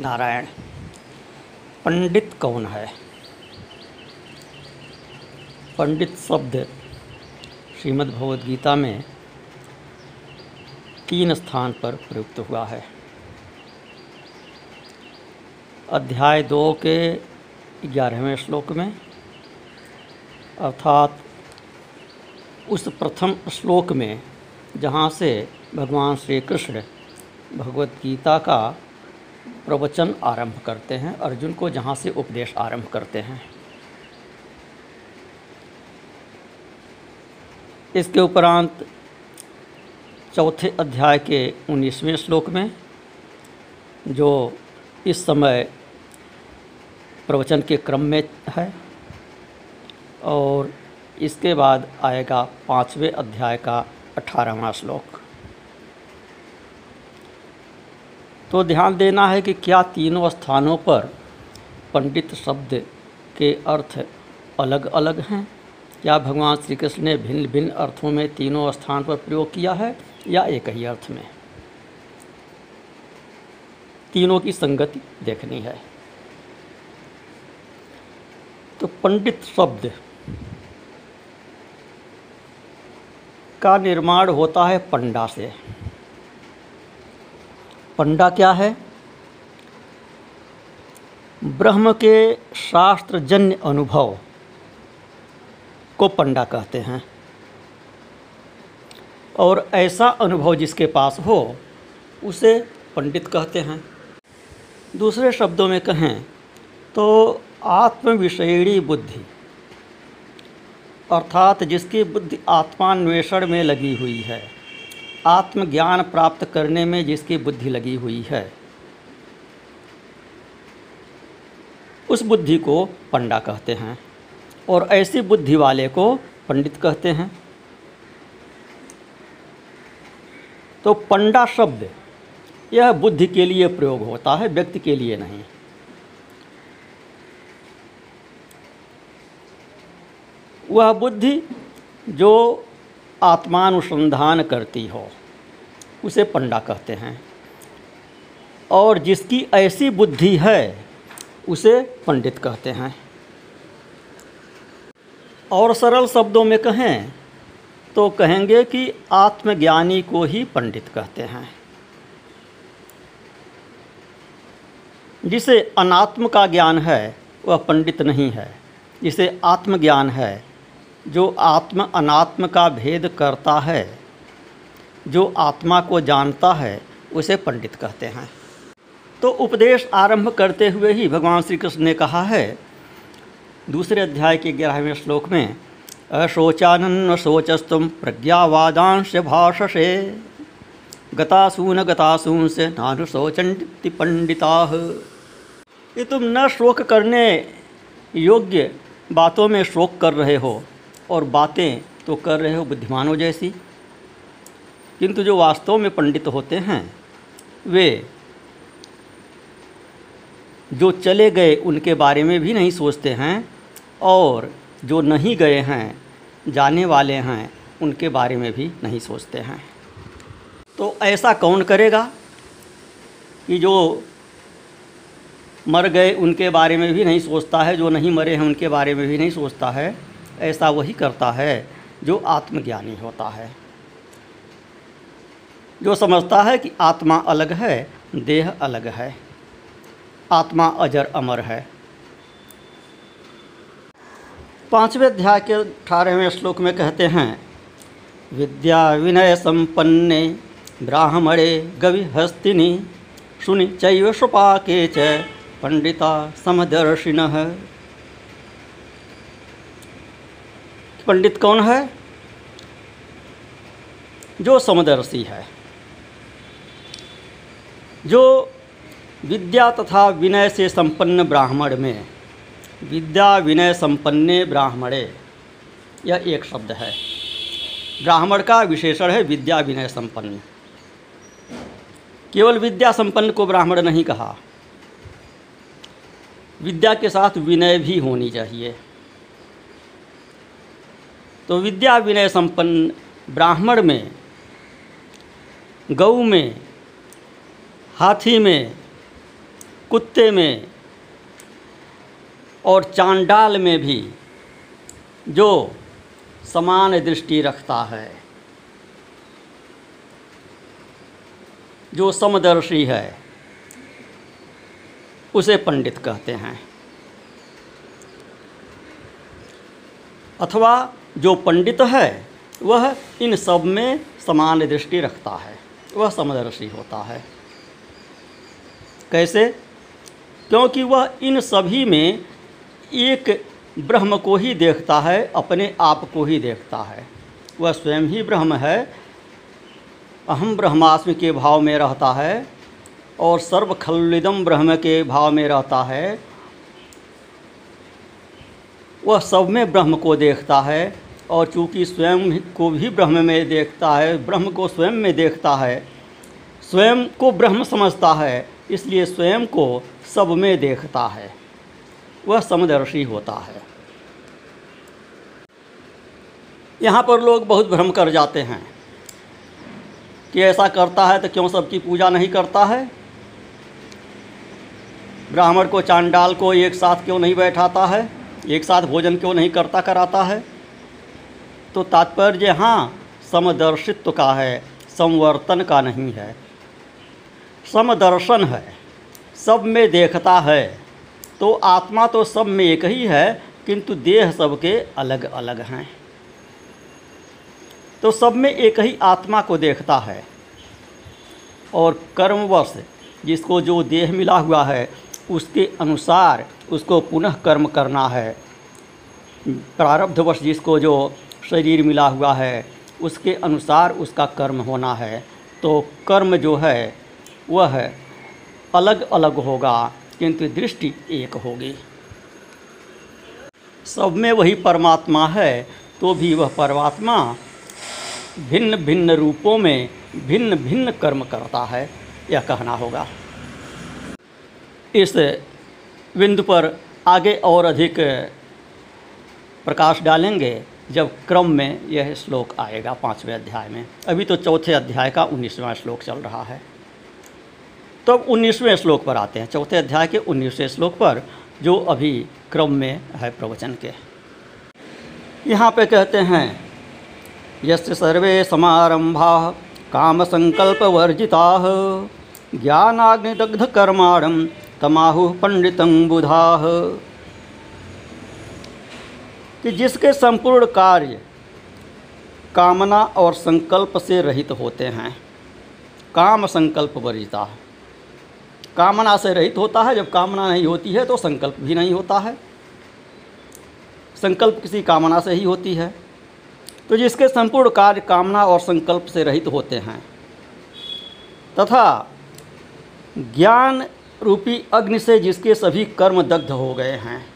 नारायण, पंडित कौन है? पंडित शब्द श्रीमद् भगवद गीता में तीन स्थान पर प्रयुक्त हुआ है। अध्याय दो के ग्यारहवें श्लोक में, अर्थात उस प्रथम श्लोक में, जहाँ से भगवान श्री कृष्ण भगवत गीता का प्रवचन आरंभ करते हैं, अर्जुन को जहाँ से उपदेश आरंभ करते हैं। इसके उपरांत चौथे अध्याय के उन्नीसवें श्लोक में, जो इस समय प्रवचन के क्रम में है, और इसके बाद आएगा पाँचवें अध्याय का अठारहवां श्लोक। तो ध्यान देना है कि क्या तीनों स्थानों पर पंडित शब्द के अर्थ अलग अलग हैं? क्या भगवान श्री कृष्ण ने भिन्न भिन्न अर्थों में तीनों स्थान पर प्रयोग किया है या एक ही अर्थ में? तीनों की संगति देखनी है। तो पंडित शब्द का निर्माण होता है पंडा से। पंडा क्या है? ब्रह्म के शास्त्रजन्य अनुभव को पंडा कहते हैं। और ऐसा अनुभव जिसके पास हो, उसे पंडित कहते हैं। दूसरे शब्दों में कहें तो आत्मविषयणी बुद्धि, अर्थात जिसकी बुद्धि आत्मान्वेषण में लगी हुई है। आत्मज्ञान प्राप्त करने में जिसकी बुद्धि लगी हुई है। उस बुद्धि को पंडा कहते हैं और ऐसी बुद्धि वाले को पंडित कहते हैं। तो पंडा शब्द, यह बुद्धि के लिए प्रयोग होता है, व्यक्ति के लिए नहीं। वह बुद्धि जो आत्मानुसंधान करती हो, उसे पंडा कहते हैं। और जिसकी ऐसी बुद्धि है, उसे पंडित कहते हैं। और सरल शब्दों में कहें तो कहेंगे कि आत्मज्ञानी को ही पंडित कहते हैं। जिसे अनात्म का ज्ञान है, वह पंडित नहीं है। जिसे आत्मज्ञान है जो आत्म अनात्म का भेद करता है, जो आत्मा को जानता है, उसे पंडित कहते हैं। तो उपदेश आरंभ करते हुए ही भगवान श्री कृष्ण ने कहा है, दूसरे अध्याय के ग्यारहवें श्लोक में, अशोचानन्न शोचस्तुम प्रज्ञावादांश भाषसे, गतासून गतासून से नानु नानुशोचंति पंडिता। ये तुम न शोक करने योग्य बातों में शोक कर रहे हो। और बातें तो कर रहे हो बुद्धिमानों जैसी। किंतु जो वास्तव में पंडित होते हैं, वे जो चले गए उनके बारे में भी नहीं सोचते हैं और जो नहीं गए हैं, जाने वाले हैं, उनके बारे में भी नहीं सोचते हैं। तो ऐसा कौन करेगा कि जो मर गए उनके बारे में भी नहीं सोचता है, जो नहीं मरे हैं उनके बारे में भी नहीं सोचता है? ऐसा वही करता है जो आत्मज्ञानी होता है। जो समझता है कि आत्मा अलग है, देह अलग है। आत्मा अजर अमर है। पाँचवें अध्याय के अठारहवें श्लोक में कहते हैं, विद्या विनय संपन्ने, ब्राह्मणे गवि हस्तिनी सुनि चैव के च, पंडिता समदर्शिन। पंडित कौन है? जो समदर्शी है। जो विद्या तथा विनय से संपन्न ब्राह्मण में, विद्या विनय संपन्ने ब्राह्मणे, यह एक शब्द है। ब्राह्मण का विशेषण है विद्या विनय संपन्न। केवल विद्या संपन्न को ब्राह्मण नहीं कहा। विद्या के साथ विनय भी होनी चाहिए। तो विद्या विनय संपन्न ब्राह्मण में, गऊ में, हाथी में, कुत्ते में और चांडाल में भी जो समान दृष्टि रखता है, जो समदर्शी है, उसे पंडित कहते हैं। अथवा जो पंडित है, वह इन सब में समान दृष्टि रखता है। वह समदर्शी होता है। कैसे? क्योंकि वह इन सभी में एक ब्रह्म को ही देखता है, अपने आप को ही देखता है। वह स्वयं ही ब्रह्म है, अहम ब्रह्मास्मि के भाव में रहता है और सर्व खलिदम ब्रह्म के भाव में रहता है। वह सब में ब्रह्म को देखता है और चूँकि स्वयं को भी ब्रह्म में देखता है, ब्रह्म को स्वयं में देखता है, स्वयं को ब्रह्म समझता है, इसलिए स्वयं को सब में देखता है। वह समदर्शी होता है। यहाँ पर लोग बहुत भ्रम कर जाते हैं कि ऐसा करता है तो क्यों सबकी पूजा नहीं करता है? ब्राह्मण को चांडाल को एक साथ क्यों नहीं बैठाता है? एक साथ भोजन क्यों नहीं करता कराता है? तो तात्पर्य हाँ समदर्शित्व का है, संवर्तन का नहीं है। समदर्शन है, सब में देखता है। तो आत्मा तो सब में एक ही है, किंतु देह सबके अलग अलग हैं। तो सब में एक ही आत्मा को देखता है। और कर्मवश जिसको जो देह मिला हुआ है, उसके अनुसार उसको पुनः कर्म करना है। प्रारब्धवश जिसको जो शरीर मिला हुआ है, उसके अनुसार उसका कर्म होना है। तो कर्म जो है, वह अलग अलग होगा, किंतु दृष्टि एक होगी। सब में वही परमात्मा है तो भी वह परमात्मा भिन्न भिन्न रूपों में भिन्न भिन्न कर्म करता है, यह कहना होगा। इस बिंदु पर आगे और अधिक प्रकाश डालेंगे जब क्रम में यह श्लोक आएगा पाँचवें अध्याय में। अभी तो चौथे अध्याय का उन्नीसवां श्लोक चल रहा है। तो उन्नीसवें श्लोक पर आते हैं। चौथे अध्याय के उन्नीसवें श्लोक पर, जो अभी क्रम में है प्रवचन के। यहाँ पे कहते हैं, यस्य सर्वे समारंभा काम संकल्प वर्जिता ज्ञानाग्निदग्ध कर्माणम तमाहु पंडितं बुधा। कि जिसके संपूर्ण कार्य कामना और संकल्प से रहित होते हैं, काम संकल्प वर्जिता कामना से रहित होता है, जब कामना नहीं होती है तो संकल्प भी नहीं होता है। संकल्प किसी कामना से ही होती है। तो जिसके संपूर्ण कार्य कामना और संकल्प से रहित होते हैं, तथा ज्ञान रूपी अग्नि से जिसके सभी कर्म दग्ध हो गए हैं।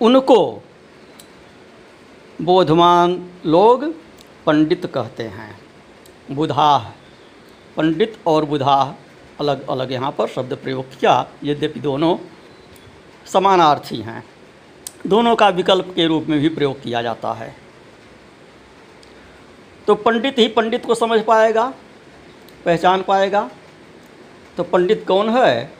उनको बोधमान लोग पंडित कहते हैं। बुधाह पंडित और बुधाह अलग अलग यहाँ पर शब्द प्रयोग किया। यद्यपि दोनों समानार्थी हैं। दोनों का विकल्प के रूप में भी प्रयोग किया जाता है। तो पंडित ही पंडित को समझ पाएगा, पहचान पाएगा। तो पंडित कौन है?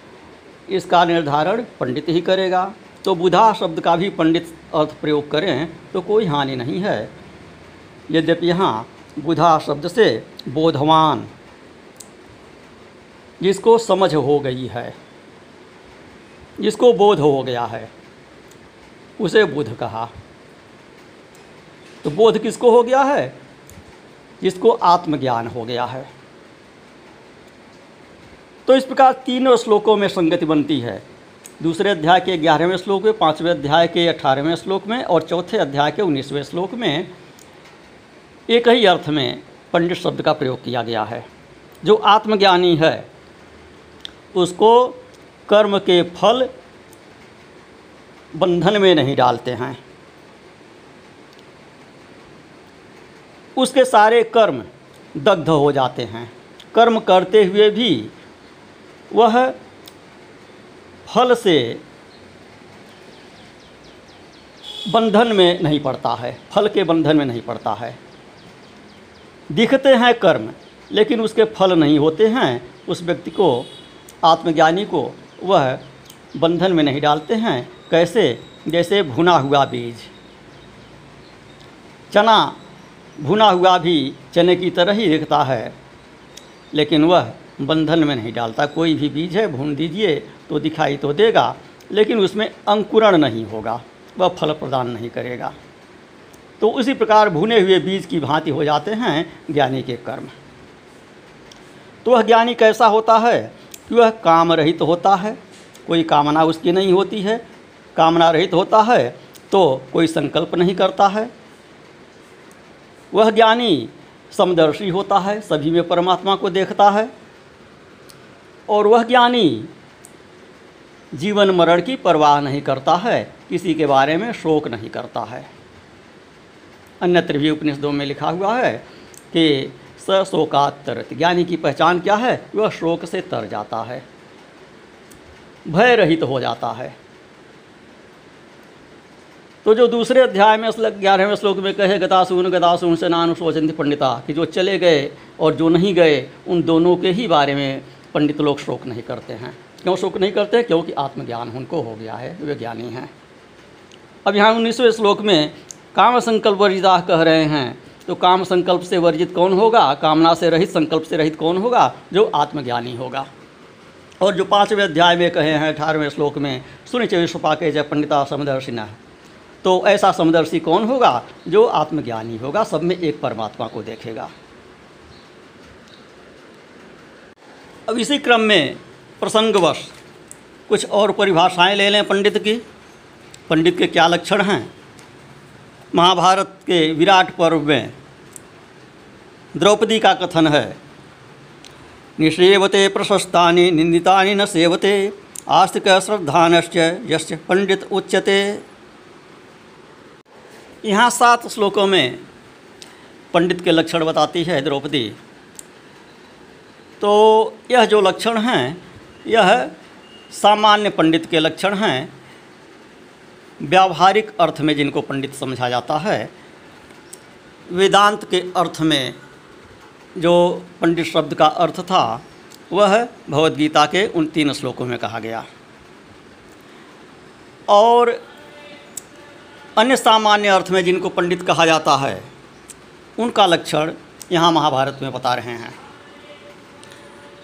इसका निर्धारण पंडित ही करेगा। तो बुधा शब्द का भी पंडित अर्थ प्रयोग करें तो कोई हानि नहीं है। यद्यपि यहाँ बुधा शब्द से बोधवान, जिसको समझ हो गई है, जिसको बोध हो गया है, उसे बुध कहा। तो बोध किसको हो गया है? जिसको आत्मज्ञान हो गया है। तो इस प्रकार तीनों श्लोकों में संगति बनती है। दूसरे अध्याय के ग्यारहवें श्लोक में, पाँचवें अध्याय के अठारहवें श्लोक में और चौथे अध्याय के उन्नीसवें श्लोक में एक ही अर्थ में पंडित शब्द का प्रयोग किया गया है। जो आत्मज्ञानी है, उसको कर्म के फल बंधन में नहीं डालते हैं। उसके सारे कर्म दग्ध हो जाते हैं। कर्म करते हुए भी वह फल से बंधन में नहीं पड़ता है, फल के बंधन में नहीं पड़ता है। दिखते हैं कर्म, लेकिन उसके फल नहीं होते हैं। उस व्यक्ति को, आत्मज्ञानी को वह बंधन में नहीं डालते हैं। कैसे? जैसे भुना हुआ बीज। चना भुना हुआ भी चने की तरह ही दिखता है। लेकिन वह बंधन में नहीं डालता। कोई भी बीज है, भून दीजिए तो दिखाई तो देगा, लेकिन उसमें अंकुरण नहीं होगा, वह फल प्रदान नहीं करेगा। तो उसी प्रकार भुने हुए बीज की भांति हो जाते हैं ज्ञानी के कर्म। तो वह ज्ञानी कैसा होता है कि वह काम रहित होता है। कोई कामना उसकी नहीं होती है। कामना रहित होता है तो कोई संकल्प नहीं करता है। वह ज्ञानी समदर्शी होता है, सभी में परमात्मा को देखता है। और वह ज्ञानी जीवन मरण की परवाह नहीं करता है किसी के बारे में शोक नहीं करता है। अन्यत्र भी उपनिषदों में लिखा हुआ है कि स शोकात तरत ज्ञानी की पहचान क्या है? वह शोक से तर जाता है भय रहित हो जाता है। तो जो दूसरे अध्याय में श्लोक ग्यारहवें श्लोक में कहे गतासून गतासून से नानुशोचंती पंडिता, कि जो चले गए और जो नहीं गए, उन दोनों के ही बारे में पंडित लोग शोक नहीं करते हैं। क्यों शोक नहीं करते? क्योंकि आत्मज्ञान उनको हो गया है, वे ज्ञानी हैं। अब यहाँ उन्नीसवें श्लोक में काम संकल्प वर्जिता कह रहे हैं। तो काम संकल्प से वर्जित कौन होगा? कामना से रहित, संकल्प से रहित कौन होगा? जो आत्मज्ञानी होगा। और जो पाँचवें अध्याय में कहे हैं, अठारहवें श्लोक में सुनिचय विश्वपा के जय पंडिता समदर्शिना। तो ऐसा समदर्शी कौन होगा जो आत्मज्ञानी होगा, सब में एक परमात्मा को देखेगा। अब इसी क्रम में प्रसंगवश कुछ और परिभाषाएँ ले लें पंडित की। पंडित के क्या लक्षण हैं? महाभारत के विराट पर्व में द्रौपदी का कथन है। निषेवते प्रशस्ता निंदिता न सेवते आस्तिक श्रद्धानश्च यश्च पंडित उच्यते। यहाँ सात श्लोकों में पंडित के लक्षण बताती है द्रौपदी। तो यह जो लक्षण हैं, यह सामान्य पंडित के लक्षण हैं। व्यावहारिक अर्थ में जिनको पंडित समझा जाता है, वेदांत के अर्थ में जो पंडित शब्द का अर्थ था, वह भगवद्गीता के उन तीन श्लोकों में कहा गया। और अन्य सामान्य अर्थ में जिनको पंडित कहा जाता है, उनका लक्षण यहाँ महाभारत में बता रहे हैं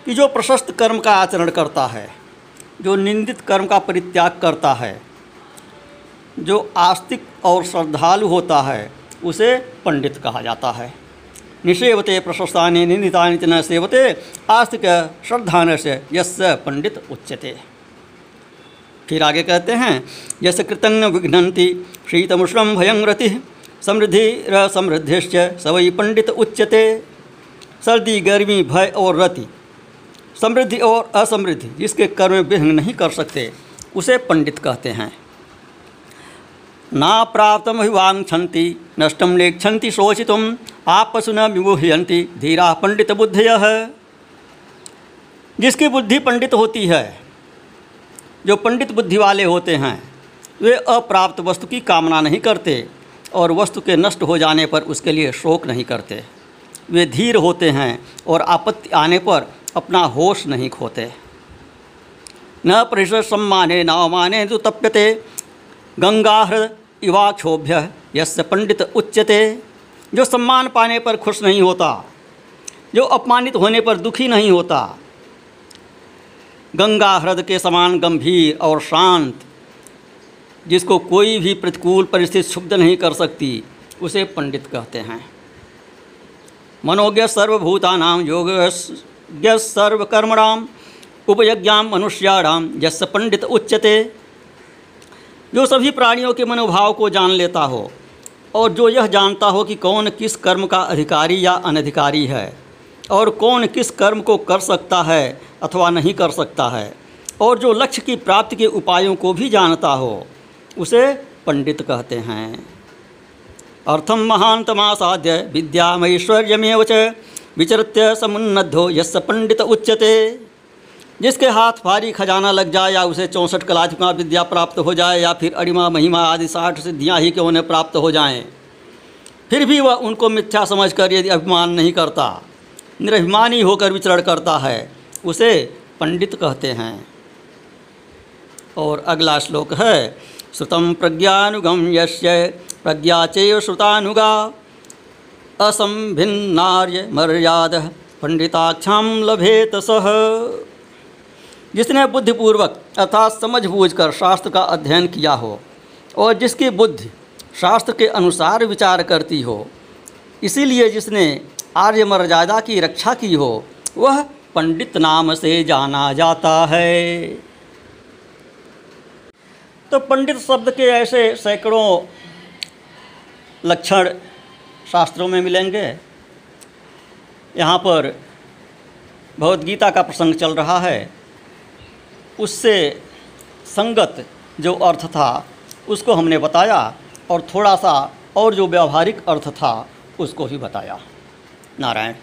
कि जो प्रशस्त कर्म का आचरण करता है, जो निंदित कर्म का परित्याग करता है, जो आस्तिक और श्रद्धालु होता है, उसे पंडित कहा जाता है। निषेवते प्रशस्तानि निंदितानि न सेवते, आस्तिक श्रद्धान से यश पंडित उच्यते। फिर आगे कहते हैं यश कृतंग विघ्नती शीतमुष्ण भयंरति समृद्धि र समृद्धिश्च सवई पंडित उच्यते। सर्दी, गर्मी, भय और रति, समृद्धि और असमृद्धि, जिसके कर्म विघ्न नहीं कर सकते, उसे पंडित कहते हैं। ना प्राप्त अभिवांछन्ति नष्टम लेक्षन्ति शोचितुम आपसु न विमुह्यंती धीरा पंडित बुद्धय। जिसकी बुद्धि पंडित होती है जो पंडित बुद्धि वाले होते हैं, वे अप्राप्त वस्तु की कामना नहीं करते और वस्तु के नष्ट हो जाने पर उसके लिए शोक नहीं करते। वे धीर होते हैं और आपत्ति आने पर अपना होश नहीं खोते। न परिसर सम्माने न अवमाने तो तप्यते गंगाहृद इवाक्षोभ्य यस्य पंडित उच्यते। जो सम्मान पाने पर खुश नहीं होता, जो अपमानित होने पर दुखी नहीं होता गंगा हृद के समान गंभीर और शांत, जिसको कोई भी प्रतिकूल परिस्थिति क्षुब्ध नहीं कर सकती, उसे पंडित कहते हैं। मनोज्ञ सर्वभूतानाम योग सर्वकर्मणाम उपयज्ञाम मनुष्याणाम यश पंडित उच्चते जो सभी प्राणियों के मनोभाव को जान लेता हो, और जो यह जानता हो कि कौन किस कर्म का अधिकारी या अनधिकारी है और कौन किस कर्म को कर सकता है अथवा नहीं कर सकता है, और जो लक्ष्य की प्राप्ति के उपायों को भी जानता हो, उसे पंडित कहते हैं। अर्थम महांतमासाध्य विद्यामैश्वर्यमेव च विचरत्य समुन्नद्धो यस्य पंडित उच्यते। जिसके हाथ भारी खजाना लग जाए या उसे चौंसठ कलात्मका विद्या प्राप्त हो जाए या फिर अड़िमा महिमा आदि साठ सिद्धियाँ ही क्यों उन्हें प्राप्त हो जाएँ, फिर भी वह उनको मिथ्या समझकर यदि अभिमान नहीं करता। निरभिमानी होकर विचरण करता है, उसे पंडित कहते हैं। और अगला श्लोक है श्रुतम प्रज्ञानुगम यस्य प्रज्ञा चैव श्रुतानुगा, असंभिन्नार्य मर्याद पंडिताक्षाम लभेत सह जिसने बुद्धिपूर्वक अर्थात समझ बूझ कर शास्त्र का अध्ययन किया हो, और जिसकी बुद्धि शास्त्र के अनुसार विचार करती हो, इसीलिए जिसने आर्य मर्यादा की रक्षा की हो, वह पंडित नाम से जाना जाता है। तो पंडित शब्द के ऐसे सैकड़ों लक्षण शास्त्रों में मिलेंगे। यहाँ पर भगवद्गीता का प्रसंग चल रहा है। उससे संगत जो अर्थ था, उसको हमने बताया और थोड़ा सा और जो व्यावहारिक अर्थ था, उसको भी बताया। नारायण।